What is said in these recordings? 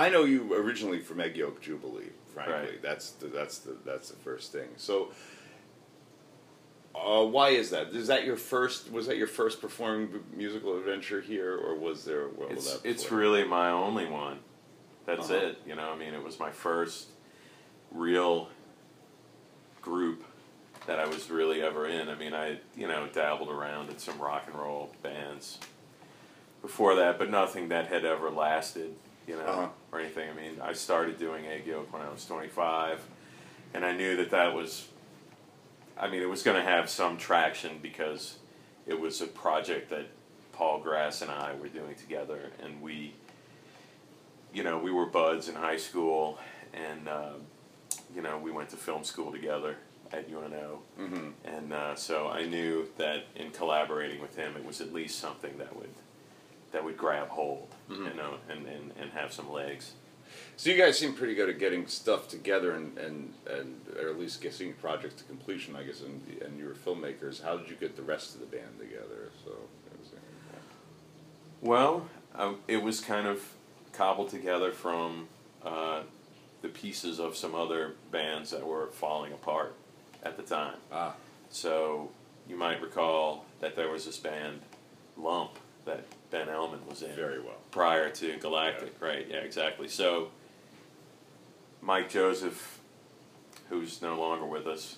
I know you originally from Egg Yolk Jubilee. Frankly, Right. that's the, that's the that's the first thing. So, uh, why is that? Is that your first? Was that your first performing b- musical adventure here, or was there? What was It's that it's really my only one. That's Uh-huh. it. You know, I mean, it was my first real group that I was really ever in. I mean, I you know dabbled around in some rock and roll bands before that, but nothing that had ever lasted. You know, Uh-huh. or anything. I mean, I started doing egg yolk when I was twenty five, and I knew that that was. I mean, it was going to have some traction because it was a project that Paul Grass and I were doing together, and we, you know, we were buds in high school, and uh, you know, we went to film school together at UNO, Mhm. and uh, so I knew that in collaborating with him, it was at least something that would that would grab hold, Mhm. you know, and, and, and have some legs. So you guys seem pretty good at getting stuff together and, and, and or at least getting projects to completion, I guess. And and you were filmmakers. How did you get the rest of the band together? So. it was, uh, Well, um, it was kind of cobbled together from uh, the pieces of some other bands that were falling apart at the time. Ah. So you might recall that there was this band, Lump, that Ben Ellman was in Very well. prior to Galactic, right? Yeah, exactly. So Mike Joseph, who's no longer with us,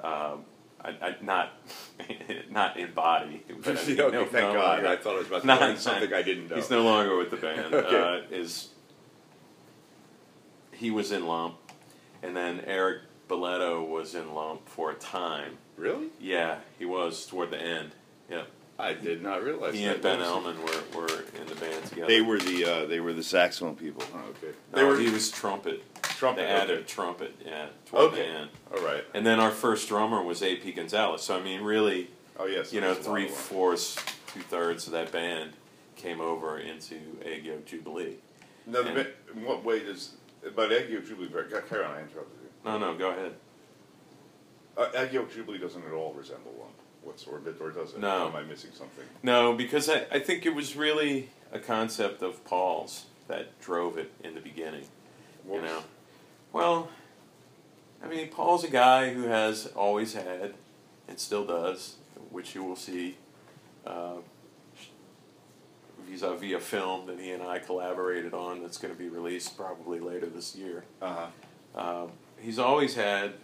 um, I, I, not not in body, but I mean, okay, no- thank no God. longer- I thought I was about to Not- something I didn't know. He's no longer with the band. Okay. uh, is he was in Lump, and then Eric Belletto was in Lump for a time. really? Yeah, he was toward the end. Yeah, I did not realize. he that. and Ben Ellman were, were in the band together. They were the uh, they were the saxophone people. Oh, okay. No, They were he was trumpet. trumpet. They added okay. trumpet. Yeah, toward Okay. the end. All right. And then our first drummer was AP Gonzalez. So I mean, really, Oh yes. you know, there's a lot three fourths, two thirds of that band came over into Egg Yolk Jubilee. Now, the, and- bit- in what way does but Egg Yolk Jubilee? Carry on. I interrupted you. No, no, go ahead. Uh, Egg Yolk Jubilee doesn't at all resemble one. What's or bit or does it? No. Or am I missing something? No, because I, I think it was really a concept of Paul's that drove it in the beginning. What you know, well, I mean, Paul's a guy who has always had and still does, which you will see uh, vis-a-vis a film that he and I collaborated on that's going to be released probably later this year. Uh-huh. Uh, he's always had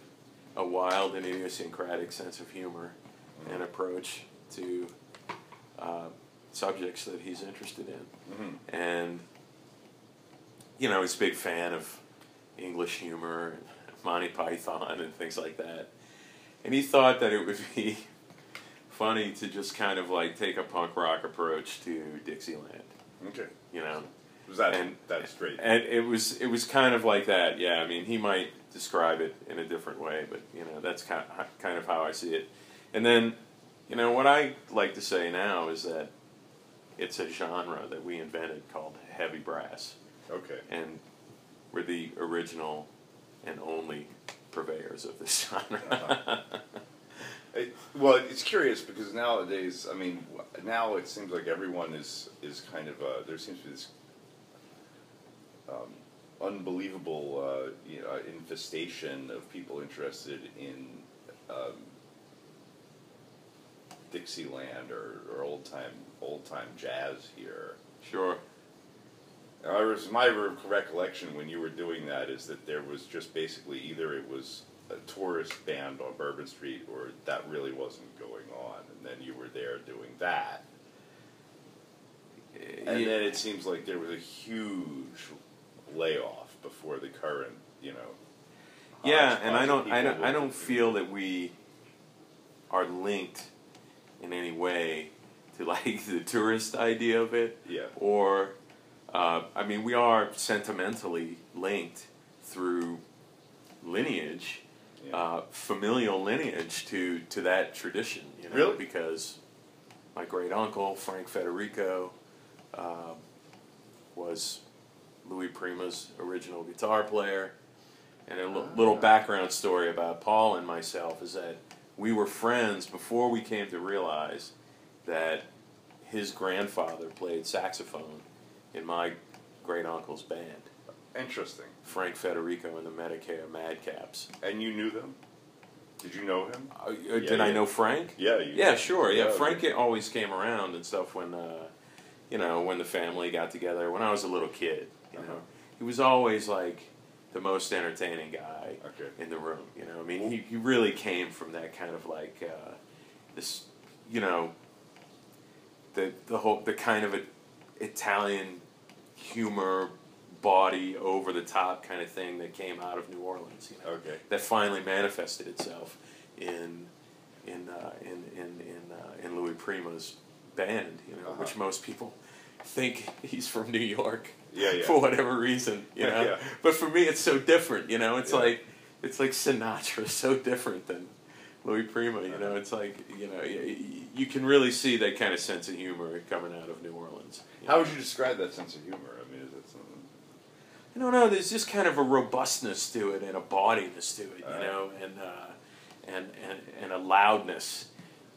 a wild and idiosyncratic sense of humor and approach to uh, subjects that he's interested in. Mhm. And, you know, he's a big fan of English humor and Monty Python and things like that. And he thought that it would be funny to just kind of like take a punk rock approach to Dixieland, Okay. you know. Was that And- that's straight? And it was it was kind of like that. Yeah, I mean, he might describe it in a different way, but you know, that's kind of, kind of how I see it. And then, you know, what I like to say now is that it's a genre that we invented called heavy brass, Okay. and we're the original and only purveyors of this genre. Uh-huh. It, well, it's curious because nowadays, I mean, now it seems like everyone is is kind of uh, there seems to be this um, unbelievable uh, you know, infestation of people interested in um, Dixieland or, or old time old time jazz here. sure. I was my recollection when you were doing that is that there was just basically either it was a tourist band on Bourbon Street or that really wasn't going on, and then you were there doing that, and Yeah. then it seems like there was a huge layoff before the current, you know. Yeah, and I don't, I don't, I don't feel that we are linked in any way to like the tourist idea of it, Yeah. or, uh, I mean, we are sentimentally linked through lineage, Yeah. uh, familial lineage to to that tradition. You know, Really? because my great uncle Frank Federico um, was Louis Prima's original guitar player. And a l- little background story about Paul and myself is that we were friends before we came to realize that his grandfather played saxophone in my great uncle's band, Interesting. Frank Federico and the Medicare Madcaps. And you knew them? Did you know him? Uh, uh, did I know Frank? Yeah. You, Yeah, sure. Yeah, Yeah, Frank always came around and stuff when, uh, you know, when the family got together. When I was a little kid, you know, Uh-huh. he was always like the most entertaining guy Okay. in the room. You know, I mean, he, he really came from that kind of like uh, this, you know, the the whole the kind of a, Italian humor, body over the top kind of thing that came out of New Orleans. You know, Okay. that finally manifested itself in in uh, in in in, uh, in Louis Prima's band. You know, Uh-huh. which most people think he's from New York Yeah, yeah. for whatever reason. You know, Yeah. but for me, it's so different. You know, it's Yeah. like it's like Sinatra, so different than Louis Prima. You know, it's like you know you can really see that kind of sense of humor coming out of New Orleans. How know? would you describe that sense of humor? I mean, is it something? I don't know. There's just kind of a robustness to it and a bodiness to it, you Uh, know, and uh, and and and a loudness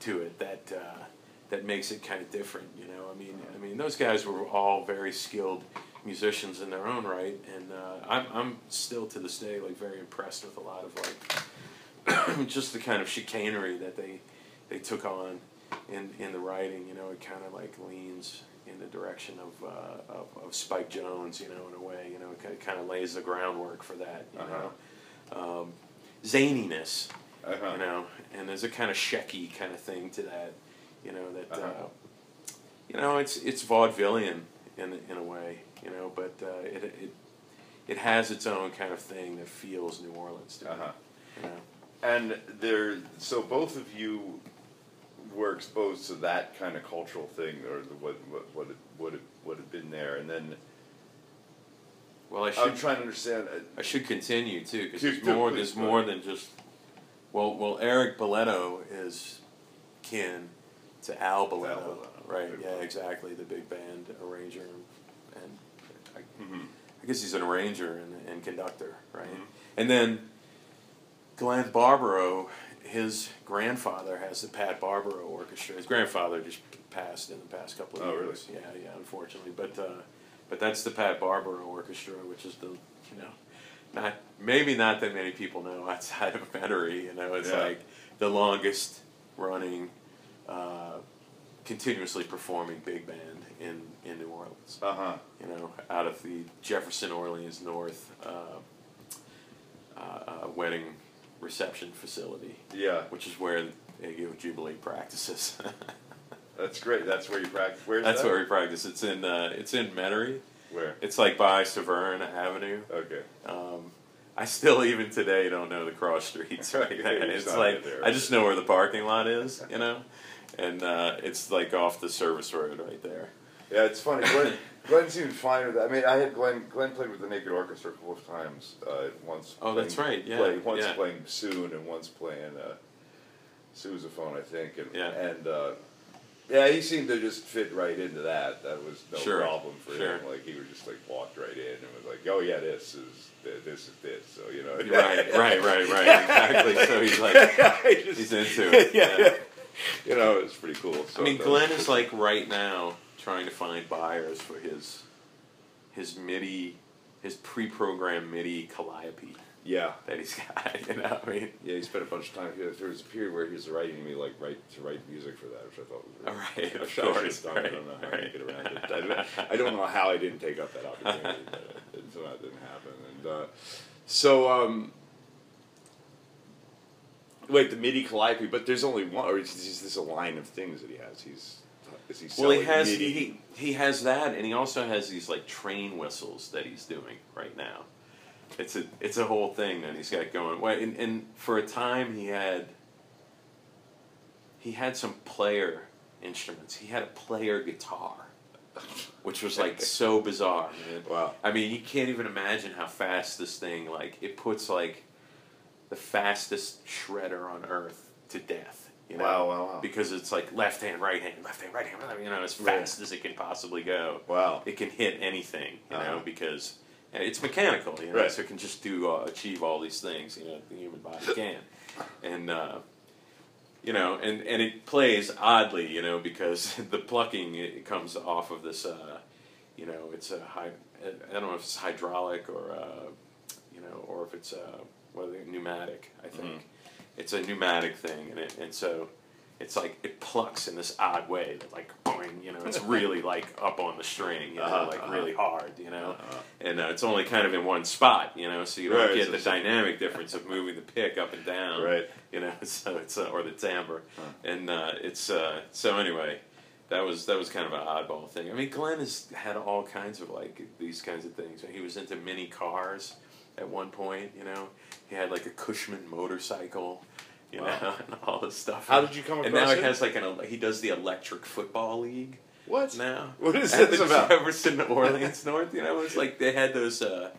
to it that uh, that makes it kind of different. You know, I mean, I mean, those guys were all very skilled musicians in their own right, and uh, I'm I'm still to this day like very impressed with a lot of like just the kind of chicanery that they they took on in in the writing. You know, it kind of like leans in the direction of, uh, of of Spike Jones. You know, in a way. You know, it kind of lays the groundwork for that. You Uh-huh. know, um, zaniness. Uh-huh. You know, and there's a kind of shecky kind of thing to that. You know that. uh Uh-huh. you know, it's it's vaudevillian in in a way. You know, but uh, it it it has its own kind of thing that feels New Orleans to me. Uh-huh. You know. And there, so both of you were exposed to that kind of cultural thing, or the, what what what had, what had, what had been there, and then Well, I I'm should trying to understand. uh, I should continue too because there's more. There's more than just. Well, well, Eric Belletto is kin to Al Belletto, right? big Yeah, band. exactly. The big band arranger, and I, mhm. I guess he's an arranger and, and conductor, right? Mhm. And then Glenn Barbaro, his grandfather has the Pat Barbaro Orchestra. His grandfather just passed in the past couple of Oh, really? years. Yeah, yeah, unfortunately. But uh, but that's the Pat Barbaro Orchestra, which is the you know not maybe not that many people know outside of Metairie. You know, it's Yeah. like the longest running, uh, continuously performing big band in in New Orleans Uh-huh. you know, out of the Jefferson Orleans North uh, uh, uh, wedding reception facility, Yeah, which is where Egg Yolk Jubilee practices. that's great. That's where you practice. Where's That's that? where we practice. It's in uh, it's in Metairie. Where? It's like by Severn Avenue. Okay. Um, I still even today don't know the cross streets that. It's like. I just know where the parking lot is, you know, and uh, it's like off the service road right there. Yeah, it's funny. Glenn, Glenn seemed fine with that. I mean, I had Glenn. Glenn played with the Naked Orchestra a couple of times. Uh, once. Oh, that's playing- right, yeah, play- once yeah. playing bassoon and once playing uh, sousaphone, I think. And, Yeah. And uh, yeah, he seemed to just fit right into that. That was no Sure, problem for sure. him. Like he was just like walked right in and was like, "Oh yeah, this is this is this." So you know. Right, right, right, right. Exactly. So he's like, just- he's into it. yeah. yeah. You know, it's pretty cool. So I mean, Glenn is like right now trying to find buyers for his his MIDI, his pre-programmed MIDI calliope Yeah. that he's got. You know, I mean, Yeah, he spent a bunch of time. There was a period where he was writing me like write to write music for that, which I thought was really All right, I of I course, done. I don't know how I right. didn't get around it. I don't, I don't know how I didn't take up that opportunity, but it, so that didn't happen. And uh, so, um, wait, the MIDI calliope, but there's only one, or is is this a line of things that he has? He's is he well, he has MIDI? he he has that, and he also has these like train whistles that he's doing right now. It's a it's a whole thing that he's got going. Well, and, and for a time he had he had some player instruments. He had a player guitar, which was like so bizarre, man. Wow. I mean, you can't even imagine how fast this thing like it puts like the fastest shredder on earth to death. You know? Wow, wow, wow. Because it's like left hand, right hand, left hand, right hand, right hand, you know, as Right. fast as it can possibly go. Wow. It can hit anything, you know, Uh-huh. because and it's mechanical, you know, Right. so it can just do uh, achieve all these things, you know, the human body can, and uh, you know, and and it plays oddly, you know, because the plucking it comes off of this. Uh, you know, it's a high. I don't know if it's hydraulic or uh, you know, or if it's uh, whether pneumatic. I think Mhm. it's a pneumatic thing, and it and so it's like it plucks in this odd way that like boing, you know, it's really like up on the string, you know, Uh-huh, like uh-huh. really hard, you know, Uh, and uh, it's only kind of in one spot, you know, so you don't Right, get so the dynamic difference of moving the pick up and down, right. you know, so it's uh, or the timbre, and uh, it's uh, so anyway. That was that was kind of an oddball thing. I mean, Glenn has had all kinds of like these kinds of things. He was into mini cars at one point. You know, he had like a Cushman motorcycle. You Wow. know, and all this stuff. How did you come and across now he has like an he does the electric football league What? now. What is At this about? Jefferson Orleans North. You know, it's like they had those. Uh,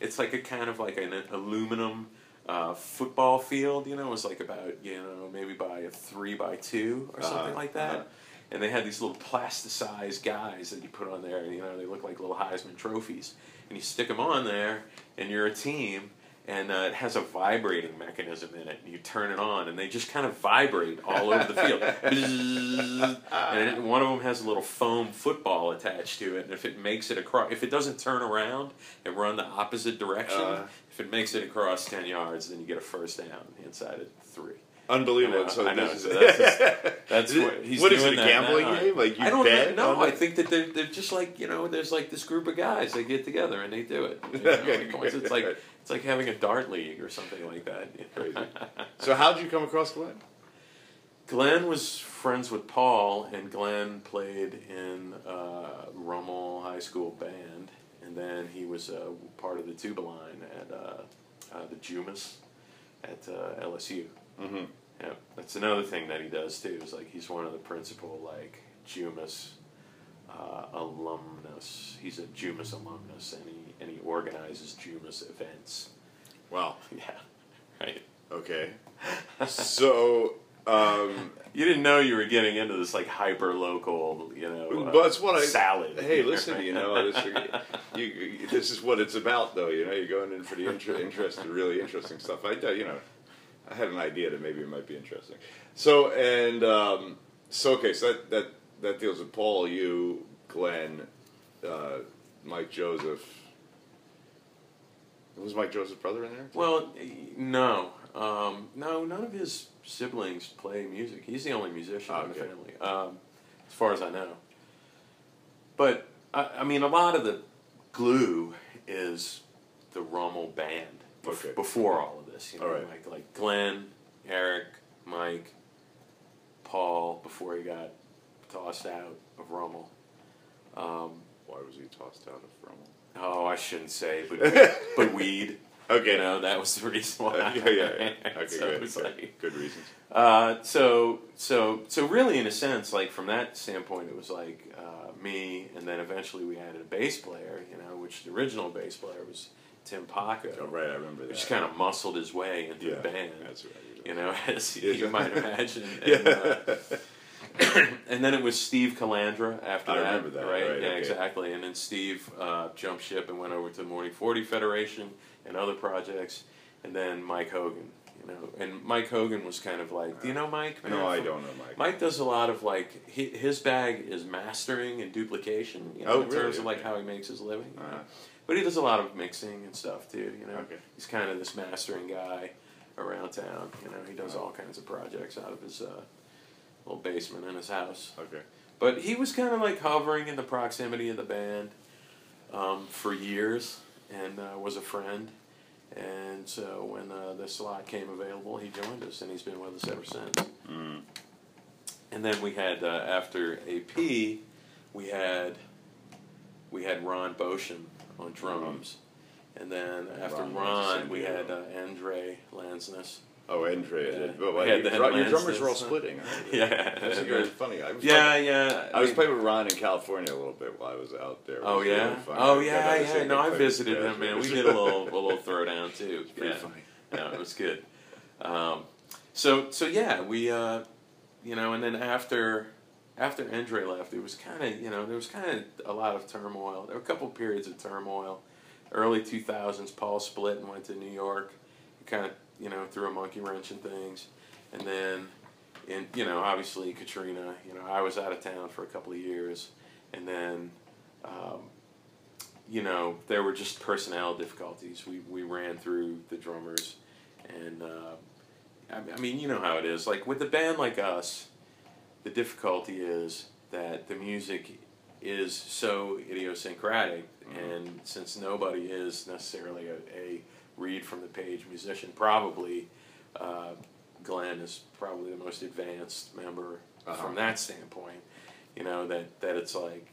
it's like a kind of like an aluminum uh, football field. You know, it was like about you know maybe by a three by two or something Uh-huh, like that. And they had these little plasticized guys that you put on there. You know, they look like little Heisman trophies, and you stick them on there, and you're a team. And uh, it has a vibrating mechanism in it, and you turn it on, and they just kind of vibrate all over the field. And it, one of them has a little foam football attached to it, and if it makes it across, if it doesn't turn around and run the opposite direction, Uh. if it makes it across ten yards, then you get a first down inside of three. Unbelievable. I know, so I know, so that's just- That's what he's what is it, a gambling now. game? Like you I don't bet? know. on I think that they're, they're just like you know. There's like this group of guys They get together and they do it. You know, Okay, like, it's, it's like it's like having a dart league or something like that. Crazy. So how did you come across Glenn? Glenn was friends with Paul, and Glenn played in uh, Rummel High School band, and then he was uh, part of the tuba line at uh, uh, the Jumas at uh, LSU. Mm-hmm. Yeah, that's another thing that he does too. Is like he's one of the principal like Jumas uh, alumnus. He's a Jumas alumnus, and he and he organizes Jumas events. Wow. Yeah, right. Okay. So, um, You didn't know you were getting into this like hyper local, you know, uh, Well, that's what I- salad. hey, listen, you know, this, you, you, this is what it's about, though. You know, you're going in for the inter- interesting, really interesting stuff. I, you know, I had an idea that maybe it might be interesting. So, and um, so, okay, so that that that deals with Paul, you, Glenn, uh, Mike Joseph. Was Mike Joseph's brother in there? Well, no, um, no, none of his siblings play music. He's the only musician in the family, um, as far as I know. But I, I mean, a lot of the glue is the Rummel band Okay. before all of this. You know, All right. like like Glenn, Eric, Mike, Paul before he got tossed out of Rummel. Um, Why was he tossed out of Rummel? oh, I shouldn't say, but but weed. Okay. You know, that was the reason why. Uh, yeah, yeah, yeah. Okay, so good. good. like, good reasons. uh, so, so, so really, in a sense, like from that standpoint, it was like uh, me, and then eventually we added a bass player. You know, which the original bass player was Tim Paco, Oh, right, I remember that. which kind of muscled his way into yeah, the band. That's right. You know, as Yeah. you might imagine. Yeah. And, uh, and then it was Steve Calandra after I that, remember that, right? right, yeah, okay. exactly. And then Steve uh, jumped ship and went over to the Morning Forty Federation and other projects, and then Mike Hogan. You know, and Mike Hogan was kind of like, do you know Mike? no, man, I don't know, Mike. Mike does a lot of like hi- his bag is mastering and duplication. You know, Oh, in really? terms of like how he makes his living. Uh-huh. But he does a lot of mixing and stuff too. You know, Okay. he's kind of this mastering guy around town. You know, he does all kinds of projects out of his uh, little basement in his house. Okay. But he was kind of like hovering in the proximity of the band um, for years, and uh, was a friend. And so when uh, the slot came available, he joined us, and he's been with us ever since. Mm. And then we had uh, after AP, we had we had Ron Boshin on drums, and then after Ron Ron, went to San we had uh, Andre Lansness. Oh, Andre. Yeah. did. But We like, had your, drummers were all splitting. Right? Yeah, That's very funny. I was yeah, playing, yeah. I was mean- playing with Ron in California a little bit while I was out there. It Oh yeah. really. Oh I yeah, yeah. No, I visited him, man. We did a little a little throwdown too. pretty yeah. funny. No, it was good. Um, so so yeah, we uh, you know, and then after after Andre left, it was kind of you know there was kind of a lot of turmoil. There were a couple periods of turmoil. Early two thousands, Paul split and went to New York. Kind of you know threw a monkey wrench in things, and then and you know obviously Katrina. You know I was out of town for a couple of years, and then um, you know, there were just personnel difficulties. We we ran through the drummers, and uh, I, I mean, you know how it is. Like with a band like us, the difficulty is that the music is so idiosyncratic, Mhm. and since nobody is necessarily a, a read from the page musician, probably uh, Glenn is probably the most advanced member Uh-huh. from that standpoint. You know that that it's like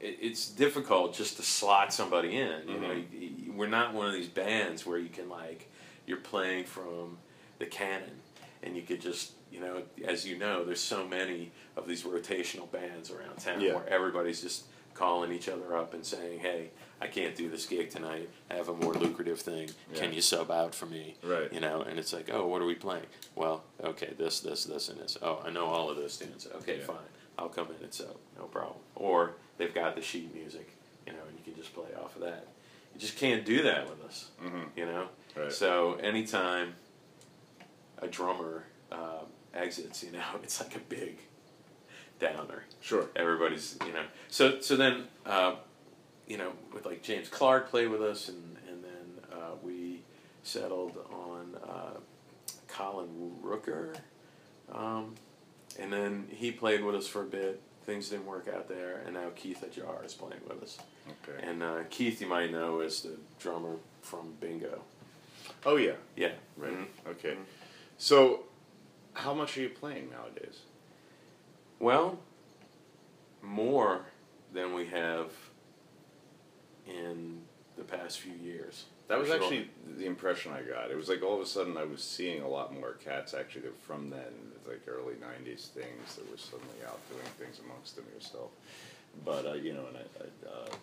it, it's difficult just to slot somebody in. You know, Mhm. Y- y- we're not one of these bands where you can like you're playing from the canon and you could just you know as you know there's so many of these rotational bands around town Yeah. where everybody's just calling each other up and saying hey i can't do this gig tonight. I have a more lucrative thing. Can you sub out for me? Right. you know and it's like oh what are we playing? Well okay this this this and this. Oh i know all of those tunes okay Yeah. fine. I'll come in and sub. No problem. Or they've got the sheet music you know and you can just play off of that. You just can't do that with us Mm-hmm. you know? Right. so anytime a drummer uh, exits, you know, it's like a big downer. Sure. Everybody's, you know, so so then, uh, you know, with like James Clark played with us, and and then uh, we settled on uh, Colin Rooker, um, and then he played with us for a bit. Things didn't work out there, and now Keith Ajar is playing with us. Okay. And uh, Keith, you might know, is the drummer from Bingo. Oh yeah. Yeah, Right. Mhm. Okay. So, how much are you playing nowadays? Well, more than we have in the past few years. That was Sure. actually the impression I got. It was like all of a sudden I was seeing a lot more cats actually that from then, it's like early '90s things that were suddenly out doing things amongst them yourself. But uh, you know, and I, I uh,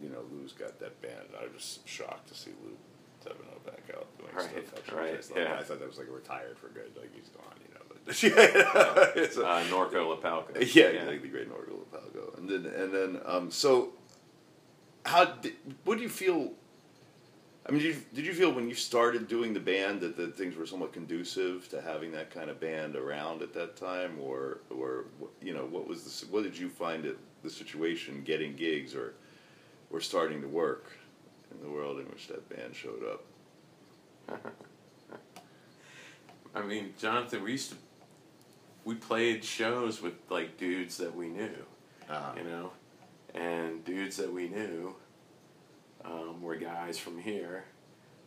you know, Lou's got that band. I was shocked to see Lou Devino back out doing Right, stuff. Actually, right, I thought, yeah. I thought that was like retired for good. Like he's gone, you know. But it's a- Uh, Norco Lapalco. yeah, like the great Norco Lapalco. And then, and then, um, so, how did, what do you feel? I mean, did you, did you feel when you started doing the band that, that things were somewhat conducive to having that kind of band around at that time, or, or you know, what was the what did you find it the situation getting gigs or, or starting to work in the world in which that band showed up? I mean, Jonathan, we used to we played shows with like dudes that we knew, Uh-huh. you know, and dudes that we knew um, were guys from here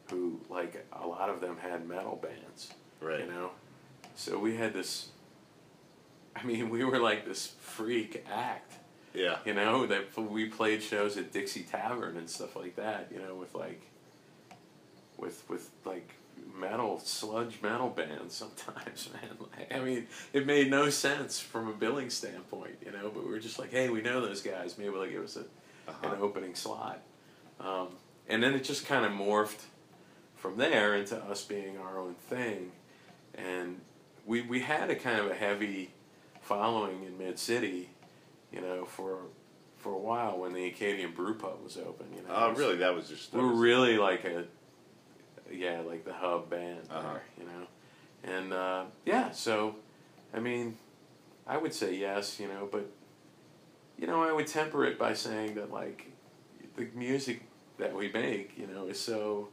who like a lot of them had metal bands. Right. You know, so we had this. I mean, we were like this freak act. Yeah. You know that we played shows at Dixie Tavern and stuff like that. You know, with like, with with like metal sludge metal bands sometimes, man. Like, I mean, it made no sense from a billing standpoint. You know, but we were just like, hey, we know those guys. Maybe they'll give us a Uh-huh. an opening slot. Um, and then it just kind of morphed from there into us being our own thing. And we, we had a kind of a heavy following in Mid City, you know, for for a while when the Acadian Brew Pub was open. You know, Oh, really? That was just. we were really like a yeah, like the hub band Uh-huh. there, you know, and uh, yeah. So, I mean, I would say yes, you know, but you know, I would temper it by saying that like the music that we make, you know, is so.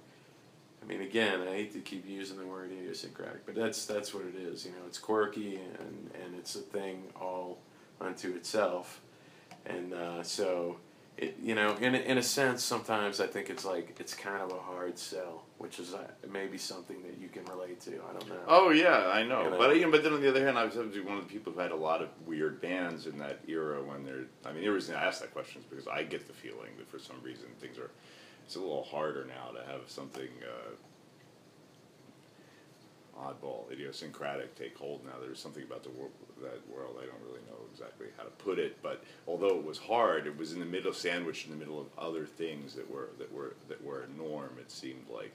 I mean, again, I hate to keep using the word idiosyncratic, but that's that's what it is. You know, it's quirky and and it's a thing all unto itself, and uh, so it you know in a, in a sense sometimes I think it's like it's kind of a hard sell, which is uh, maybe something that you can relate to. I don't know. Oh yeah, I know. You know? But you know, but then on the other hand, I was one of the people who had a lot of weird bands in that era when they're. I mean, the reason I ask that question is because I get the feeling that for some reason things are. It's a little harder now to have something uh, oddball, idiosyncratic take hold now. There's something about the world, that world I don't really know exactly how to put it. But although it was hard, it was in the middle, of sandwiched in the middle of other things that were that were that were a norm. It seemed like.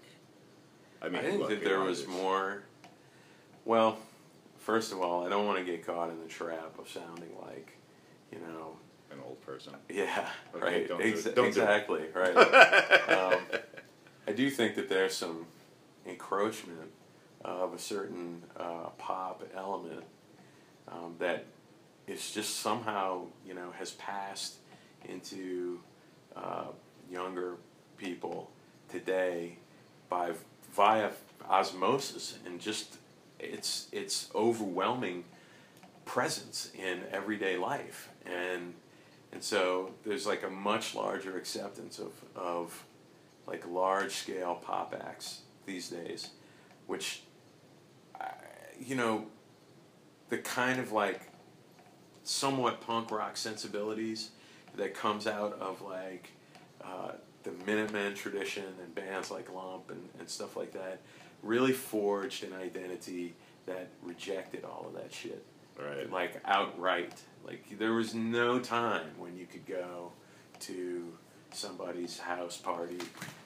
I mean, I think that there was more. Well, first of all, I don't want to get caught in the trap of sounding like, you know, an old person. yeah, Okay, right, don't. Don't exactly, right. um, I do think that there's some encroachment of a certain uh, pop element um, that is just somehow, you know, has passed into uh, younger people today by via osmosis and just it's it's overwhelming presence in everyday life. And and so there's like a much larger acceptance of of like large scale pop acts these days which you know the kind of like somewhat punk rock sensibilities that comes out of like uh, the Minutemen tradition and bands like Lump and, and stuff like that really forged an identity that rejected all of that shit. Right. like outright. Like there was no time when you could go to somebody's house party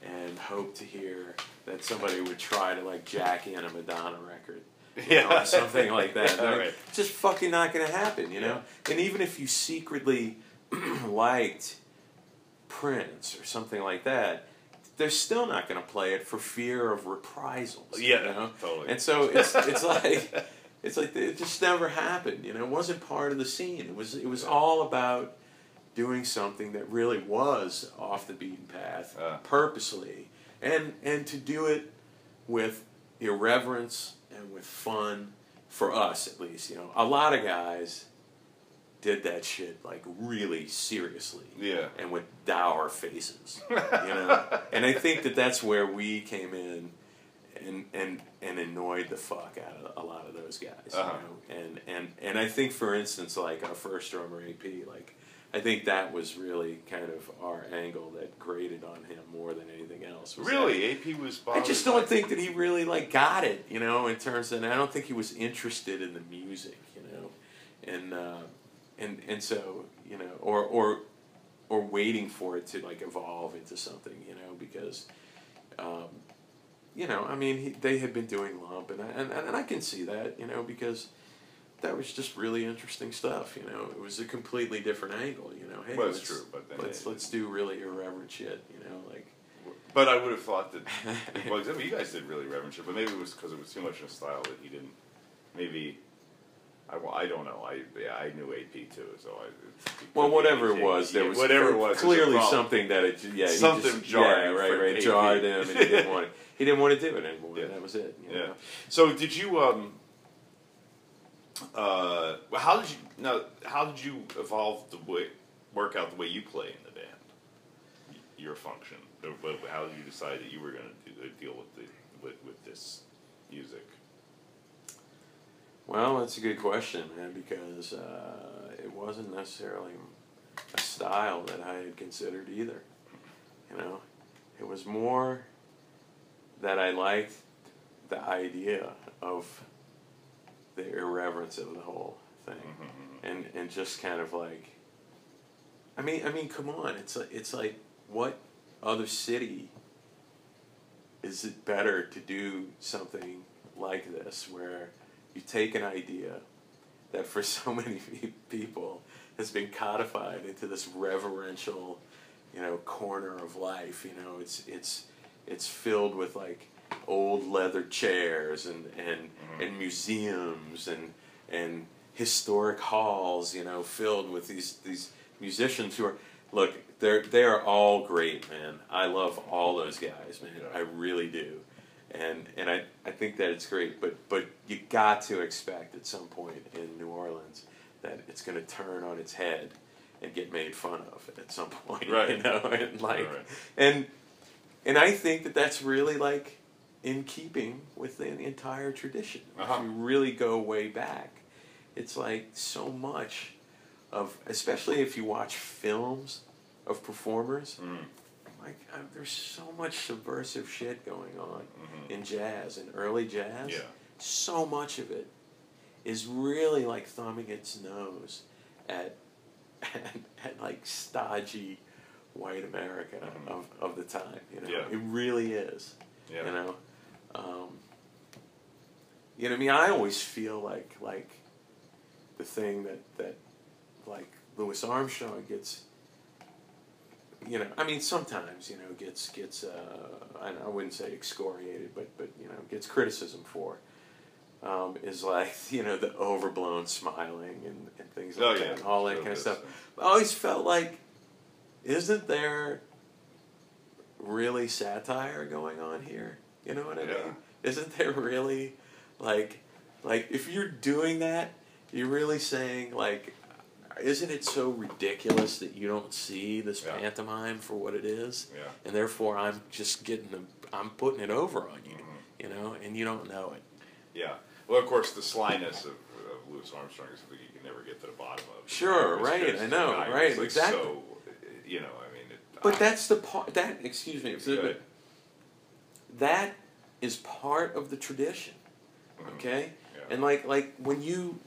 and hope to hear that somebody would try to like jack in a Madonna record you know, or something like that. Yeah, right. It's just fucking not going to happen, you know. And even if you secretly liked Prince or something like that, they're still not going to play it for fear of reprisals. Yeah, you know? totally. And so it's it's like it's like it just never happened. You know, it wasn't part of the scene. It was it was all about doing something that really was off the beaten path Uh. purposely, and and to do it with irreverence and with fun for us at least. You know, a lot of guys did that shit like really seriously Yeah. and with dour faces, you know. and I think that that's where we came in and and and annoyed the fuck out of a lot of those guys, Uh-huh. you know. And and and I think, for instance, like our first drummer AP, like I think that was really kind of our angle that grated on him more than anything else. was Really, AP was. I just don't think that he really like got it, you know, in terms of, and I don't think he was interested in the music, you know, and uh, and and so you know, or or or waiting for it to like evolve into something, you know, because, um, you know, I mean, he, they had been doing lump, and I, and and I can see that, you know, because. That was just really interesting stuff, you know. It was a completely different angle, you know. Hey, Well, it's let's, true, but then let's it- let's do really irreverent shit, you know, like. But I would have thought that. well, mean, you guys did really shit, but maybe it was because it was too much in a style that he didn't. Maybe. I, well, I don't know. I yeah, I knew AP too, so I. it Well, whatever it was, there was whatever it was. clearly something that it yeah Something just, jarring yeah right right AP. jarred him and he didn't want it. he didn't want to do it anymore Yeah. and that was it Yeah. know? So did you um uh how did you now how did you evolve the way work out the way you play in the band? Your function. Uh, wh- How did you decide that you were going to do, deal with the with, with this music? Well, that's a good question, man, because uh, it wasn't necessarily a style that I had considered either. You know, it was more that I liked the idea of the irreverence of the whole thing, and and just kind of like. I mean, I mean, come on! It's like it's like what other city is it better to do something like this where you take an idea that for so many people has been codified into this reverential you know corner of life you know it's it's it's filled with like old leather chairs and and mm-hmm. and museums and and historic halls you know filled with these these musicians who are look they're they are all great man i love all those guys man i really do and and I, I think that it's great, but but you got to expect at some point in New Orleans that it's going to turn on its head and get made fun of at some point, Right. You know, and like Right. and and I think that that's really like in keeping with the entire tradition. Uh-huh. If you really go way back, it's like so much of, especially if you watch films of performers. Mm. Like i there's so much subversive shit going on Mhm. in jazz and early jazz. Yeah. So much of it is really like thumbing its nose at at, at like stodgy white America Mhm. of, of the time. You know, Yeah. it really is. Yeah. You know, um, you know. I mean, I always feel like like the thing that that like Louis Armstrong gets. You know, I mean, sometimes you know gets gets uh, I, I wouldn't say excoriated, but but you know gets criticism for. Um, is like you know the overblown smiling and, and things like Oh, that, yeah. and all that kind of stuff. I always felt like isn't there really satire going on here? You know what I Yeah. mean? Isn't there really like like if you're doing that, you're really saying like isn't it so ridiculous that you don't see this Yeah. pantomime for what it is? Yeah. And therefore I'm just getting the I'm putting it over on you, Mhm. you know, and you don't know it. Yeah. Well, of course, the slyness of, of Louis Armstrong is something you can never get to the bottom of. Sure, It's right, I know, right, like, exactly. So, you know, I mean, it, But I- that's the part that excuse me, ahead. that is part of the tradition. Mhm. Okay? Yeah. And like like when you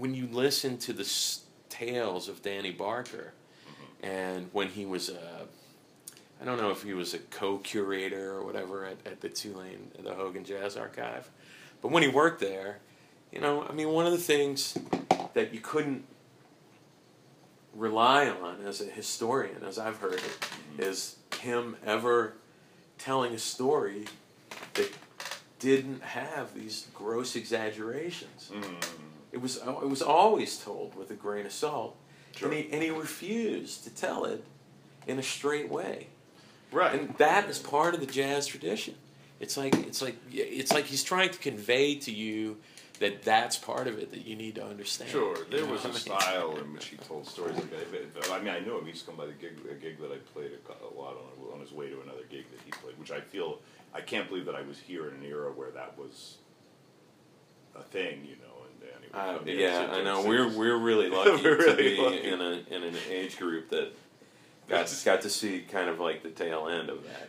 when you listen to the s- tales of Danny Barker Mm-hmm. and when he was a I don't know if he was a co-curator or whatever at, at the Tulane the Hogan Jazz Archive. But when he worked there, you know, I mean one of the things that you couldn't rely on as a historian, as I've heard is him ever telling a story that didn't have these gross exaggerations. Mhm. It was uh, it was always told with a grain of salt, Sure. and he and he refused to tell it in a straight way. Right. And that is part of the jazz tradition. It's like it's like it's like he's trying to convey to you that that's part of it that you need to understand. Sure, You there know was a mean? style in which he told stories. Like that. I mean, I knew him. He used to come by the gig, a gig that I played a, a lot on, on his way to another gig that he played, which I feel I can't believe that I was here in an era where that was a thing, you know. Danny would Uh, yeah, I know. We're we're really lucky We're to really be lucky. in a in an age group that got got to see kind of like the tail end of that.